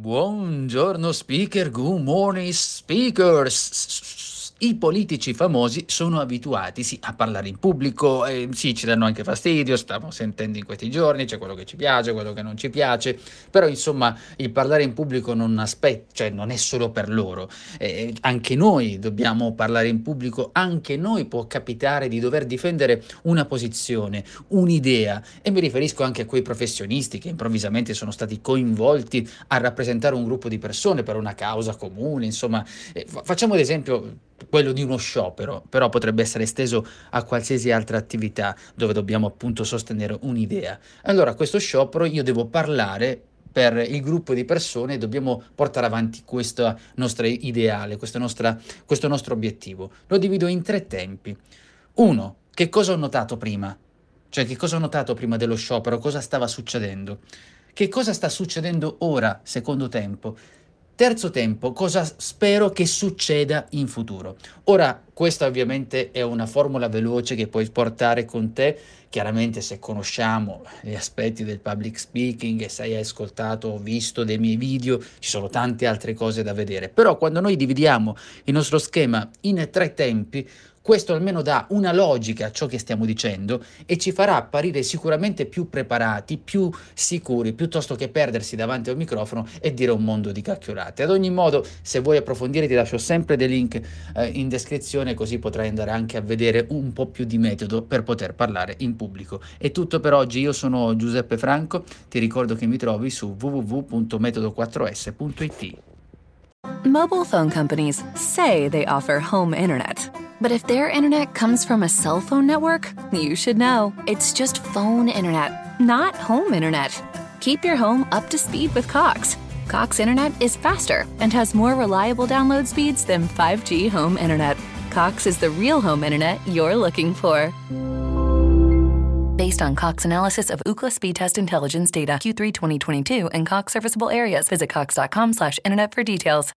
Buongiorno speaker, good morning speakers. I politici famosi sono abituati sì, a parlare in pubblico, eh, sì, ci danno anche fastidio, stiamo sentendo in questi giorni, c'è quello che ci piace, quello che non ci piace, però insomma il parlare in pubblico non, aspetta, cioè, non è solo per loro, eh, anche noi dobbiamo parlare in pubblico, anche noi può capitare di dover difendere una posizione, un'idea. E mi riferisco anche a quei professionisti che improvvisamente sono stati coinvolti a rappresentare un gruppo di persone per una causa comune, insomma, eh, facciamo ad esempio quello di uno sciopero, però potrebbe essere esteso a qualsiasi altra attività dove dobbiamo appunto sostenere un'idea. Allora, questo sciopero io devo parlare per il gruppo di persone e dobbiamo portare avanti questo nostro ideale, questo, nostra, questo nostro obiettivo. Lo divido in tre tempi. Uno, che cosa ho notato prima? Cioè, che cosa ho notato prima dello sciopero? Cosa stava succedendo? Che cosa sta succedendo ora, secondo tempo? Terzo tempo, cosa spero che succeda in futuro? Ora, questa ovviamente è una formula veloce che puoi portare con te, chiaramente se conosciamo gli aspetti del public speaking e se hai ascoltato o visto dei miei video, ci sono tante altre cose da vedere, però quando noi dividiamo il nostro schema in tre tempi, questo almeno dà una logica a ciò che stiamo dicendo e ci farà apparire sicuramente più preparati, più sicuri, piuttosto che perdersi davanti al microfono e dire un mondo di cacchiolate. Ad ogni modo, se vuoi approfondire ti lascio sempre dei link eh, in descrizione così potrai andare anche a vedere un po' più di metodo per poter parlare in pubblico. È tutto per oggi, io sono Giuseppe Franco, ti ricordo che mi trovi su www.metodo4s.it. Mobile phone companies say they offer home internet. But if their internet comes from a cell phone network, you should know. It's just phone internet, not home internet. Keep your home up to speed with Cox. Cox internet is faster and has more reliable download speeds than 5G home internet. Cox is the real home internet you're looking for. Based on Cox analysis of Ookla speed test intelligence data Q3 2022 and Cox serviceable areas, visit cox.com/internet for details.